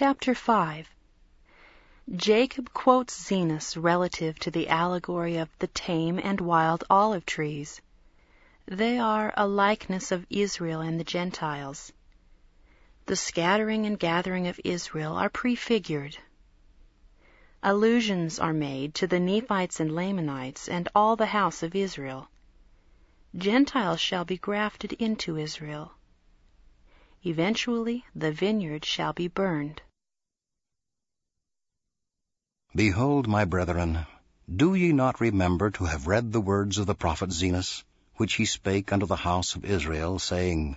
Chapter 5 Jacob quotes Zenos relative to the allegory of the tame and wild olive trees. They are a likeness of Israel and the Gentiles. The scattering and gathering of Israel are prefigured. Allusions are made to the Nephites and Lamanites and all the house of Israel. Gentiles shall be grafted into Israel. Eventually the vineyard shall be burned. Behold, my brethren, do ye not remember to have read the words of the prophet Zenos, which he spake unto the house of Israel, saying,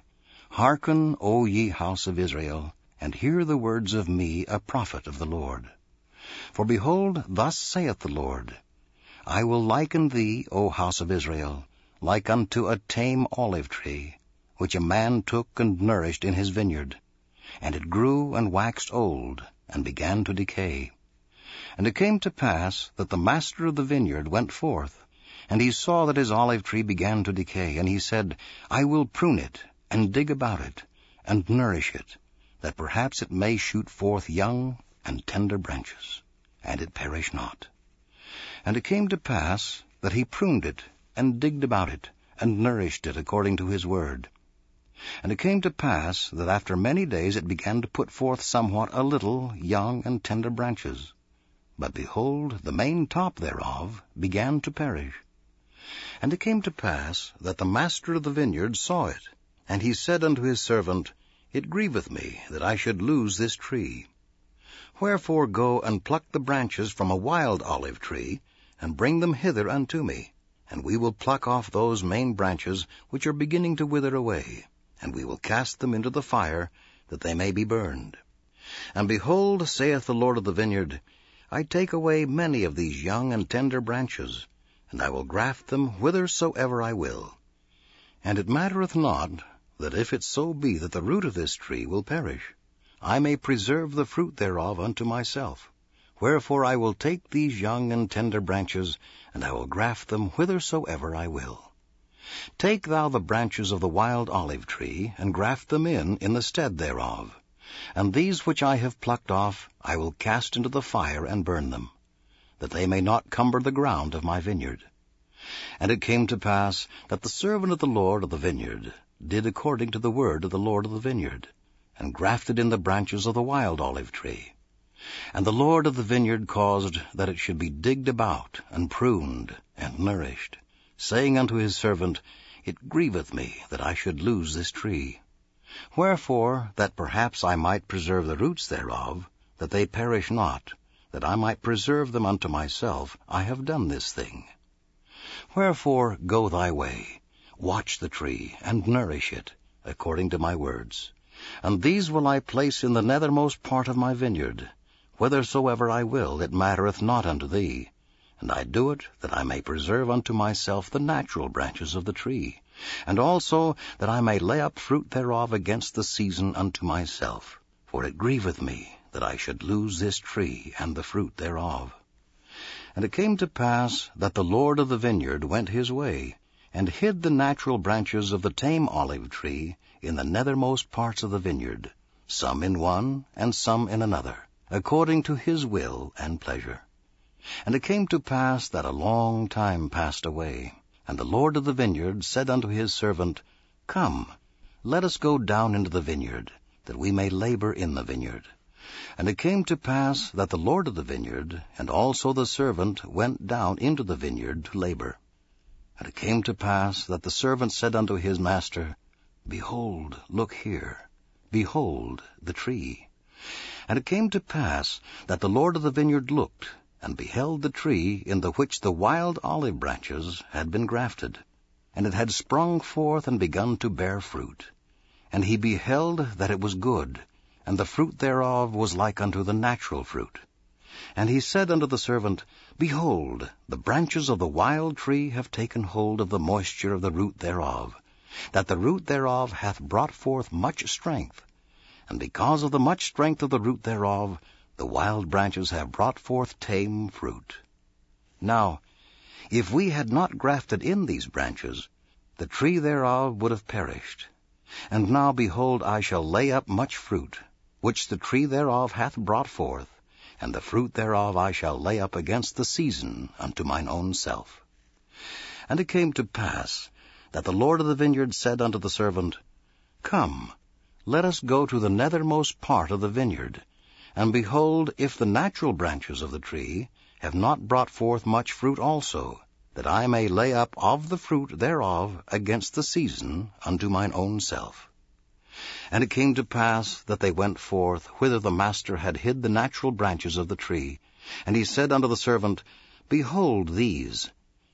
Hearken, O ye house of Israel, and hear the words of me, a prophet of the Lord. For behold, thus saith the Lord, I will liken thee, O house of Israel, like unto a tame olive tree, which a man took and nourished in his vineyard. And it grew and waxed old, and began to decay. And it came to pass that the master of the vineyard went forth, and he saw that his olive tree began to decay, and he said, I will prune it, and dig about it, and nourish it, that perhaps it may shoot forth young and tender branches, and it perish not. And it came to pass that he pruned it, and digged about it, and nourished it according to his word. And it came to pass that after many days it began to put forth somewhat a little young and tender branches. But behold, the main top thereof began to perish. And it came to pass that the master of the vineyard saw it, and he said unto his servant, It grieveth me that I should lose this tree. Wherefore go and pluck the branches from a wild olive tree, and bring them hither unto me, and we will pluck off those main branches which are beginning to wither away, and we will cast them into the fire, that they may be burned. And behold, saith the Lord of the vineyard, I take away many of these young and tender branches, and I will graft them whithersoever I will. And it mattereth not that if it so be that the root of this tree will perish, I may preserve the fruit thereof unto myself. Wherefore I will take these young and tender branches, and I will graft them whithersoever I will. Take thou the branches of the wild olive tree, and graft them in in the stead thereof. And these which I have plucked off I will cast into the fire and burn them, that they may not cumber the ground of my vineyard. And it came to pass that the servant of the Lord of the vineyard did according to the word of the Lord of the vineyard, and grafted in the branches of the wild olive tree. And the Lord of the vineyard caused that it should be digged about, and pruned, and nourished, saying unto his servant, It grieveth me that I should lose this tree. Wherefore, that perhaps I might preserve the roots thereof, that they perish not, that I might preserve them unto myself, I have done this thing. Wherefore go thy way, watch the tree, and nourish it, according to my words. And these will I place in the nethermost part of my vineyard. Whithersoever I will, it mattereth not unto thee. And I do it that I may preserve unto myself the natural branches of the tree, and also that I may lay up fruit thereof against the season unto myself. For it grieveth me that I should lose this tree and the fruit thereof. And it came to pass that the Lord of the vineyard went his way, and hid the natural branches of the tame olive tree in the nethermost parts of the vineyard, some in one and some in another, according to his will and pleasure. And it came to pass that a long time passed away, and the Lord of the vineyard said unto his servant, Come, let us go down into the vineyard, that we may labor in the vineyard. And it came to pass that the Lord of the vineyard and also the servant went down into the vineyard to labor. And it came to pass that the servant said unto his master, Behold, look here. Behold, the tree. And it came to pass that the Lord of the vineyard looked, and beheld the tree in the which the wild olive branches had been grafted. And it had sprung forth and begun to bear fruit. And he beheld that it was good, and the fruit thereof was like unto the natural fruit. And he said unto the servant, Behold, the branches of the wild tree have taken hold of the moisture of the root thereof, that the root thereof hath brought forth much strength. And because of the much strength of the root thereof, the wild branches have brought forth tame fruit. Now, if we had not grafted in these branches, the tree thereof would have perished. And now, behold, I shall lay up much fruit, which the tree thereof hath brought forth, and the fruit thereof I shall lay up against the season unto mine own self. And it came to pass that the Lord of the vineyard said unto the servant, Come, let us go to the nethermost part of the vineyard, and behold, if the natural branches of the tree have not brought forth much fruit also, that I may lay up of the fruit thereof against the season unto mine own self. And it came to pass that they went forth whither the master had hid the natural branches of the tree. And he said unto the servant, Behold these.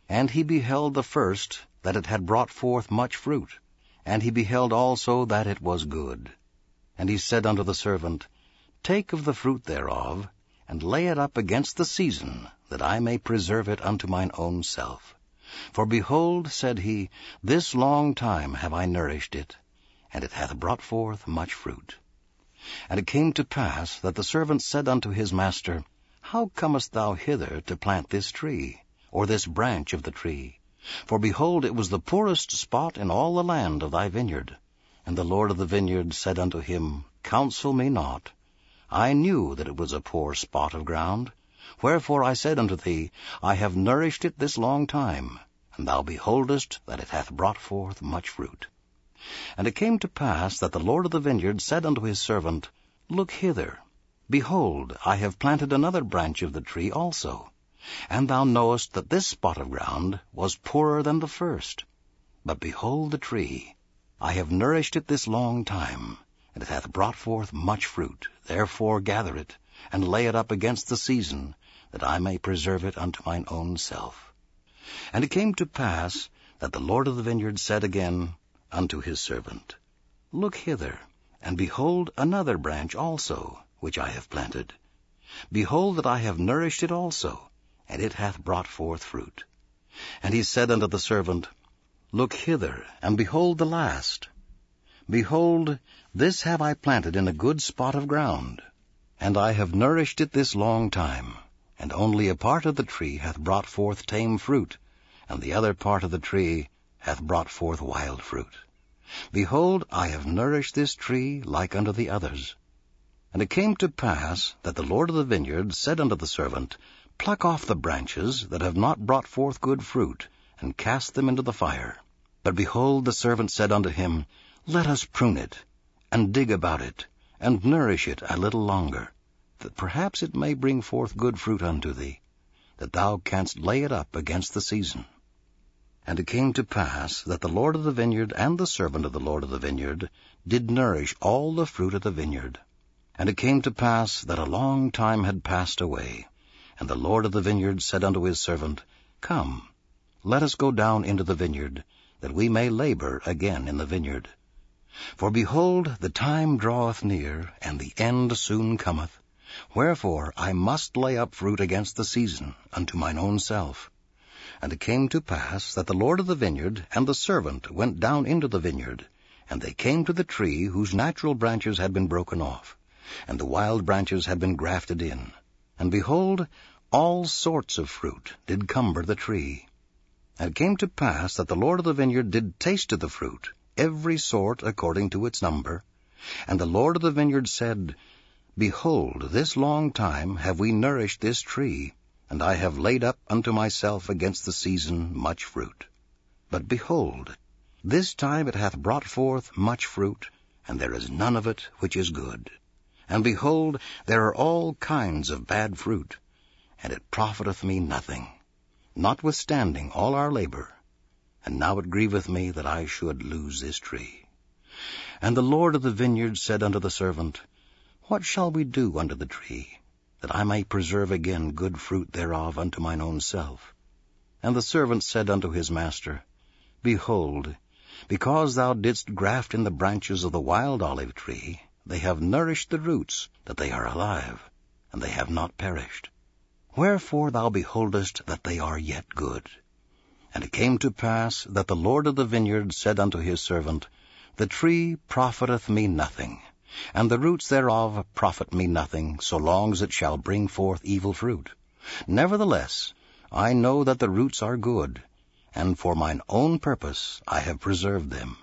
And he beheld the first, that it had brought forth much fruit. And he beheld also that it was good. And he said unto the servant, Take of the fruit thereof, and lay it up against the season, that I may preserve it unto mine own self. For behold, said he, this long time have I nourished it, and it hath brought forth much fruit. And it came to pass that the servant said unto his master, How comest thou hither to plant this tree, or this branch of the tree? For behold, it was the poorest spot in all the land of thy vineyard. And the Lord of the vineyard said unto him, Counsel me not. I knew that it was a poor spot of ground. Wherefore I said unto thee, I have nourished it this long time, and thou beholdest that it hath brought forth much fruit. And it came to pass that the Lord of the vineyard said unto his servant, Look hither. Behold, I have planted another branch of the tree also. And thou knowest that this spot of ground was poorer than the first. But behold the tree. I have nourished it this long time, and it hath brought forth much fruit. Therefore gather it, and lay it up against the season, that I may preserve it unto mine own self. And it came to pass that the Lord of the vineyard said again, unto his servant, Look hither, and behold another branch also, which I have planted. Behold that I have nourished it also, and it hath brought forth fruit. And he said unto the servant, Look hither, and behold the last. Behold, this have I planted in a good spot of ground, and I have nourished it this long time, and only a part of the tree hath brought forth tame fruit, and the other part of the tree hath brought forth wild fruit. Behold, I have nourished this tree like unto the others. And it came to pass that the Lord of the vineyard said unto the servant, Pluck off the branches that have not brought forth good fruit, and cast them into the fire. But behold, the servant said unto him, Let us prune it, and dig about it, and nourish it a little longer, that perhaps it may bring forth good fruit unto thee, that thou canst lay it up against the season. And it came to pass that the Lord of the vineyard and the servant of the Lord of the vineyard did nourish all the fruit of the vineyard. And it came to pass that a long time had passed away, and the Lord of the vineyard said unto his servant, Come, let us go down into the vineyard, that we may labor again in the vineyard. For behold, the time draweth near, and the end soon cometh. Wherefore I must lay up fruit against the season unto mine own self. And it came to pass that the Lord of the vineyard and the servant went down into the vineyard, and they came to the tree whose natural branches had been broken off, and the wild branches had been grafted in. And behold, all sorts of fruit did cumber the tree. And it came to pass that the Lord of the vineyard did taste of the fruit, every sort according to its number. And the Lord of the vineyard said, Behold, this long time have we nourished this tree, and I have laid up unto myself against the season much fruit. But behold, this time it hath brought forth much fruit, and there is none of it which is good. And behold, there are all kinds of bad fruit, and it profiteth me nothing, notwithstanding all our labor. And now it grieveth me that I should lose this tree. And the Lord of the vineyard said unto the servant, What shall we do unto the tree? that I may preserve again good fruit thereof unto mine own self. And the servant said unto his master, Behold, because thou didst graft in the branches of the wild olive tree, they have nourished the roots, that they are alive, and they have not perished. Wherefore thou beholdest that they are yet good. Came to pass that the Lord of the vineyard said unto his servant, The tree profiteth me nothing and the roots thereof profit me nothing, so long as it shall bring forth evil fruit. Nevertheless, I know that the roots are good, and for mine own purpose I have preserved them.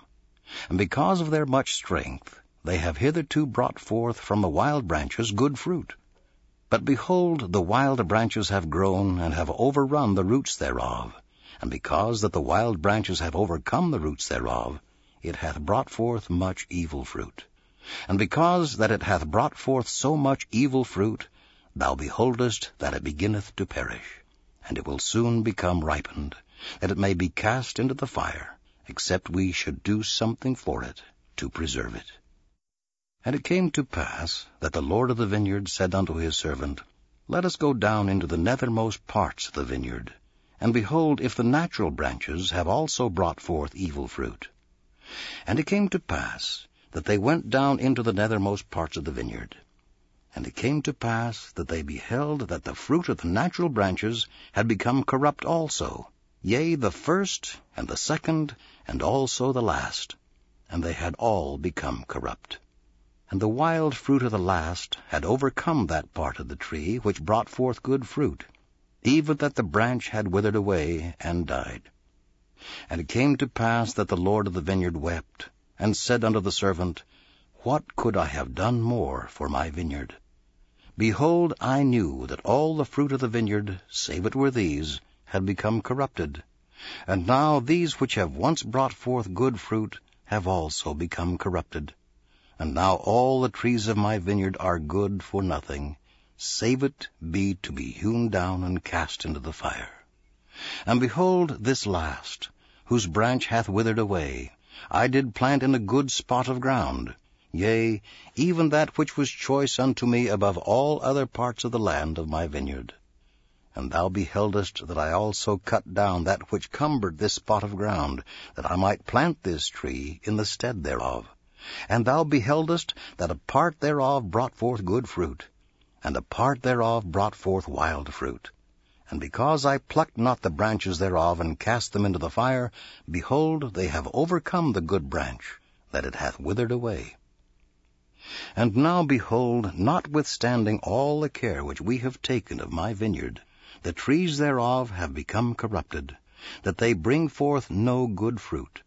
And because of their much strength, they have hitherto brought forth from the wild branches good fruit. But behold, the wild branches have grown and have overrun the roots thereof. And because that the wild branches have overcome the roots thereof, it hath brought forth much evil fruit. And because that it hath brought forth so much evil fruit, thou beholdest that it beginneth to perish, and it will soon become ripened, that it may be cast into the fire, except we should do something for it to preserve it. And it came to pass that the Lord of the vineyard said unto his servant, Let us go down into the nethermost parts of the vineyard, and behold if the natural branches have also brought forth evil fruit. And it came to pass that they went down into the nethermost parts of the vineyard. And it came to pass that they beheld that the fruit of the natural branches had become corrupt also, yea, the first, and the second, and also the last, and they had all become corrupt. And the wild fruit of the last had overcome that part of the tree which brought forth good fruit, even that the branch had withered away and died. And it came to pass that the Lord of the vineyard wept, and said unto the servant, What could I have done more for my vineyard? Behold, I knew that all the fruit of the vineyard, save it were these, had become corrupted. And now these which have once brought forth good fruit have also become corrupted. And now all the trees of my vineyard are good for nothing, save it be to be hewn down and cast into the fire. And behold, this last, whose branch hath withered away, I did plant in a good spot of ground, yea, even that which was choice unto me above all other parts of the land of my vineyard. And thou beheldest that I also cut down that which cumbered this spot of ground, that I might plant this tree in the stead thereof. And thou beheldest that a part thereof brought forth good fruit, and a part thereof brought forth wild fruit. And because I plucked not the branches thereof, and cast them into the fire, behold, they have overcome the good branch, that it hath withered away. And now behold, notwithstanding all the care which we have taken of my vineyard, the trees thereof have become corrupted, that they bring forth no good fruit.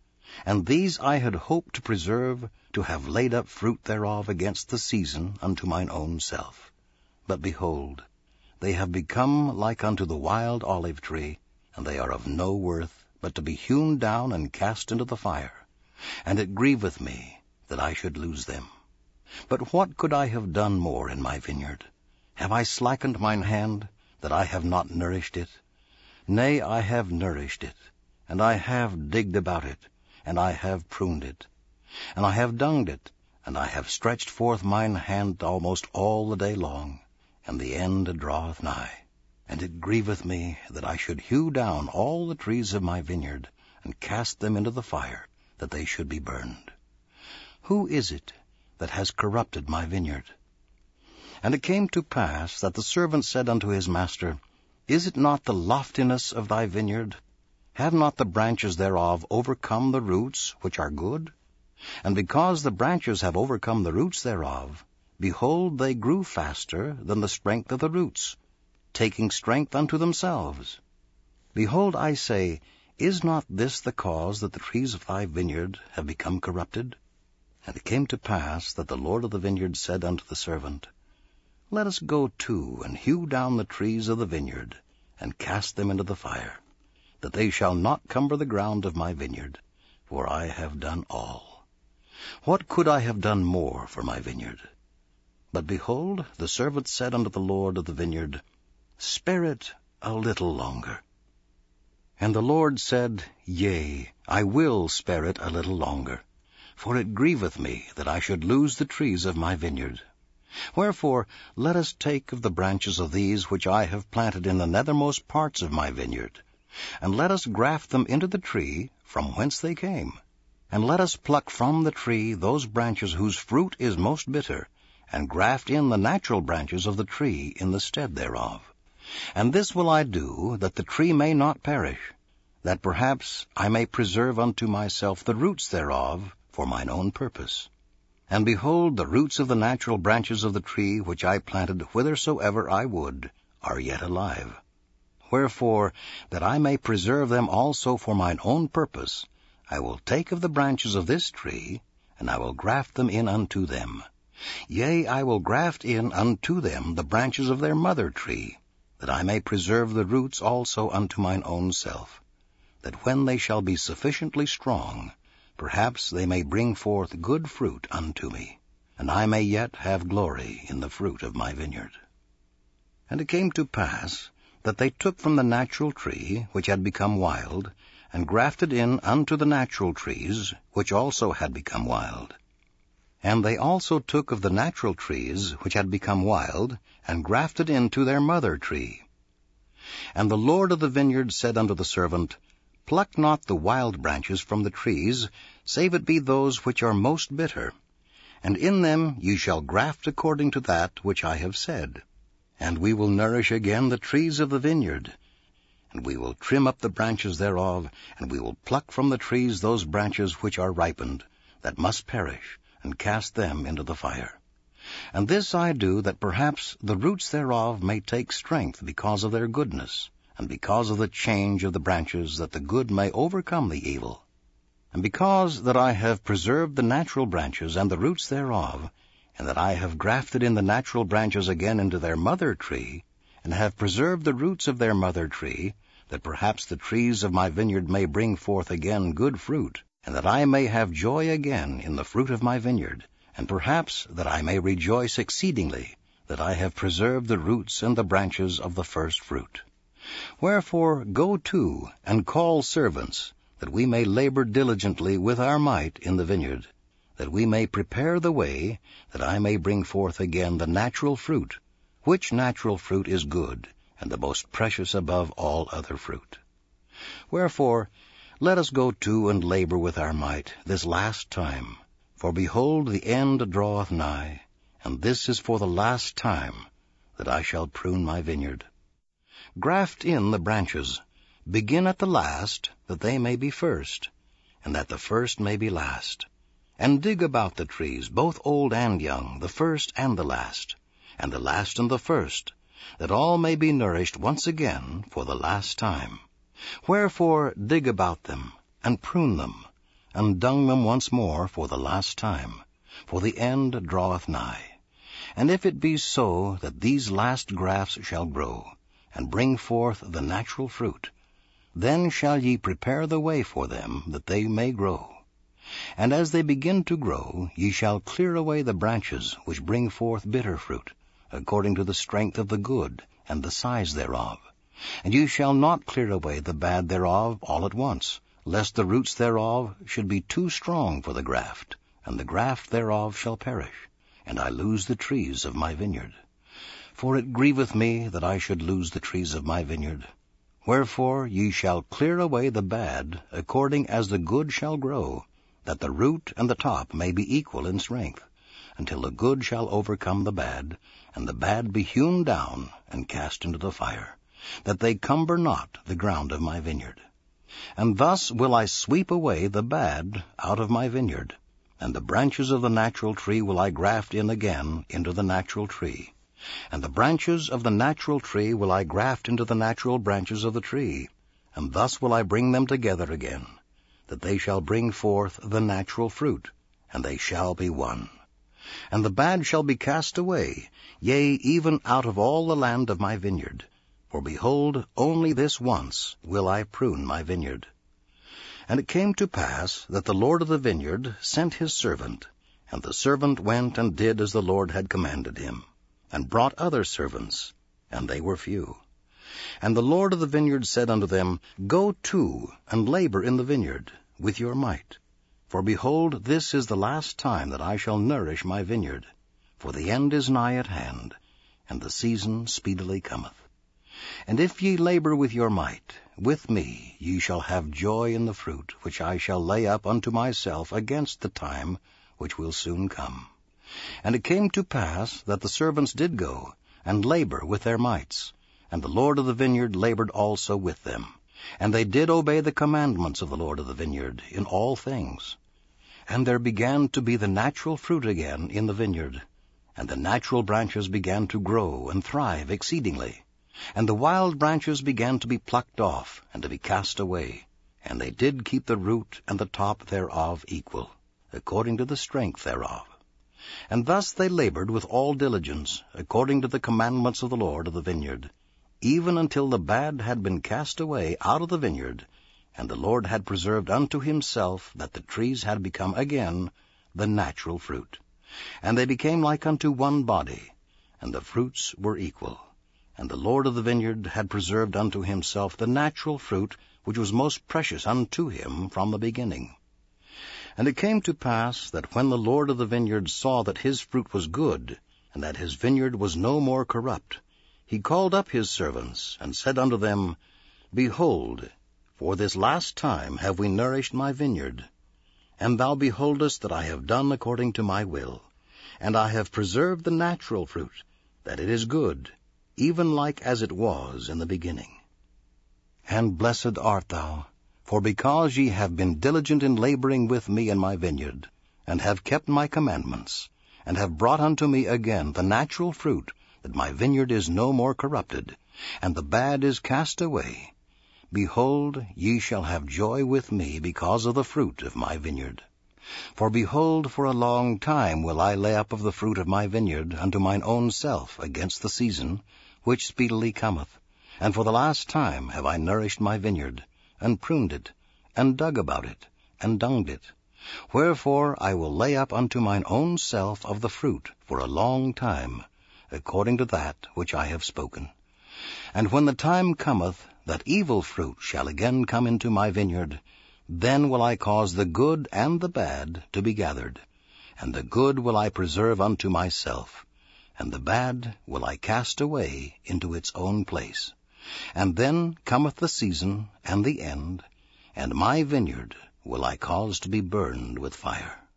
And these I had hoped to preserve, to have laid up fruit thereof against the season unto mine own self. But behold, they have become like unto the wild olive tree, and they are of no worth, but to be hewn down and cast into the fire. And it grieveth me that I should lose them. But what could I have done more in my vineyard? Have I slackened mine hand, that I have not nourished it? Nay, I have nourished it, and I have digged about it, and I have pruned it, and I have dunged it, and I have stretched forth mine hand almost all the day long and the end draweth nigh. And it grieveth me that I should hew down all the trees of my vineyard, and cast them into the fire, that they should be burned. Who is it that has corrupted my vineyard? And it came to pass that the servant said unto his master, Is it not the loftiness of thy vineyard? Have not the branches thereof overcome the roots, which are good? And because the branches have overcome the roots thereof, behold, they grew faster than the strength of the roots, taking strength unto themselves. Behold, I say, is not this the cause that the trees of thy vineyard have become corrupted? And it came to pass that the Lord of the vineyard said unto the servant, Let us go to and hew down the trees of the vineyard, and cast them into the fire, that they shall not cumber the ground of my vineyard, for I have done all. What could I have done more for my vineyard? But behold, the servant said unto the Lord of the vineyard, Spare it a little longer. And the Lord said, Yea, I will spare it a little longer, for it grieveth me that I should lose the trees of my vineyard. Wherefore let us take of the branches of these which I have planted in the nethermost parts of my vineyard, and let us graft them into the tree from whence they came. And let us pluck from the tree those branches whose fruit is most bitter, and graft in the natural branches of the tree in the stead thereof. And this will I do, that the tree may not perish, that perhaps I may preserve unto myself the roots thereof for mine own purpose. And behold, the roots of the natural branches of the tree which I planted whithersoever I would are yet alive. Wherefore, that I may preserve them also for mine own purpose, I will take of the branches of this tree, and I will graft them in unto them. Yea, I will graft in unto them the branches of their mother tree, that I may preserve the roots also unto mine own self, that when they shall be sufficiently strong, perhaps they may bring forth good fruit unto me, and I may yet have glory in the fruit of my vineyard. And it came to pass that they took from the natural tree, which had become wild, and grafted in unto the natural trees, which also had become wild. And they also took of the natural trees, which had become wild, and grafted into their mother tree. And the Lord of the vineyard said unto the servant, Pluck not the wild branches from the trees, save it be those which are most bitter. And in them ye shall graft according to that which I have said. And we will nourish again the trees of the vineyard, and we will trim up the branches thereof, and we will pluck from the trees those branches which are ripened, that must perish, and cast them into the fire. And this I do that perhaps the roots thereof may take strength because of their goodness, and because of the change of the branches, that the good may overcome the evil. And because that I have preserved the natural branches and the roots thereof, and that I have grafted in the natural branches again into their mother tree, and have preserved the roots of their mother tree, that perhaps the trees of my vineyard may bring forth again good fruit, and that I may have joy again in the fruit of my vineyard, and perhaps that I may rejoice exceedingly, that I have preserved the roots and the branches of the first fruit. Wherefore go to, and call servants, that we may labor diligently with our might in the vineyard, that we may prepare the way, that I may bring forth again the natural fruit, which natural fruit is good, and the most precious above all other fruit. Wherefore, let us go to and labor with our might this last time, for behold, the end draweth nigh, and this is for the last time that I shall prune my vineyard. Graft in the branches, begin at the last, that they may be first, and that the first may be last. And dig about the trees, both old and young, the first and the last and the last and the first, that all may be nourished once again for the last time. Wherefore dig about them, and prune them, and dung them once more for the last time, for the end draweth nigh. And if it be so that these last grafts shall grow, and bring forth the natural fruit, then shall ye prepare the way for them that they may grow. And as they begin to grow, ye shall clear away the branches which bring forth bitter fruit, according to the strength of the good, and the size thereof. And you shall not clear away the bad thereof all at once, lest the roots thereof should be too strong for the graft, and the graft thereof shall perish, and I lose the trees of my vineyard. For it grieveth me that I should lose the trees of my vineyard. Wherefore ye shall clear away the bad, according as the good shall grow, that the root and the top may be equal in strength, until the good shall overcome the bad, and the bad be hewn down and cast into the fire, that they cumber not the ground of my vineyard. And thus will I sweep away the bad out of my vineyard, and the branches of the natural tree will I graft in again into the natural tree, and the branches of the natural tree will I graft into the natural branches of the tree, and thus will I bring them together again, that they shall bring forth the natural fruit, and they shall be one. And the bad shall be cast away, yea, even out of all the land of my vineyard. For behold, only this once will I prune my vineyard. And it came to pass that the Lord of the vineyard sent his servant, and the servant went and did as the Lord had commanded him, and brought other servants, and they were few. And the Lord of the vineyard said unto them, Go to, and labor in the vineyard, with your might. For behold, this is the last time that I shall nourish my vineyard, for the end is nigh at hand, and the season speedily cometh. And if ye labor with your might, with me ye shall have joy in the fruit which I shall lay up unto myself against the time which will soon come. And it came to pass that the servants did go, and labor with their mights, and the Lord of the vineyard labored also with them. And they did obey the commandments of the Lord of the vineyard in all things. And there began to be the natural fruit again in the vineyard, and the natural branches began to grow and thrive exceedingly. And the wild branches began to be plucked off and to be cast away, and they did keep the root and the top thereof equal. according to the strength thereof. And thus they labored with all diligence, according to the commandments of the Lord of the vineyard, even until the bad had been cast away out of the vineyard, and the Lord had preserved unto himself that the trees had become again the natural fruit. And they became like unto one body, and the fruits were equal. And the Lord of the vineyard had preserved unto himself the natural fruit, which was most precious unto him from the beginning. And it came to pass that when the Lord of the vineyard saw that his fruit was good, and that his vineyard was no more corrupt, he called up his servants, and said unto them, Behold, for this last time have we nourished my vineyard. And thou beholdest that I have done according to my will, and I have preserved the natural fruit, that it is good, even like as it was in the beginning. And blessed art thou, for because ye have been diligent in laboring with me in my vineyard, and have kept my commandments, and have brought unto me again the natural fruit, that my vineyard is no more corrupted, and the bad is cast away, behold, ye shall have joy with me because of the fruit of my vineyard. For behold, for a long time will I lay up of the fruit of my vineyard unto mine own self against the season, which speedily cometh. And for the last time have I nourished my vineyard, and pruned it, and dug about it, and dunged it. Wherefore I will lay up unto mine own self of the fruit for a long time, according to that which I have spoken. And when the time cometh that evil fruit shall again come into my vineyard, then will I cause the good and the bad to be gathered, and the good will I preserve unto myself, and the bad will I cast away into its own place. And then cometh the season and the end, and my vineyard will I cause to be burned with fire.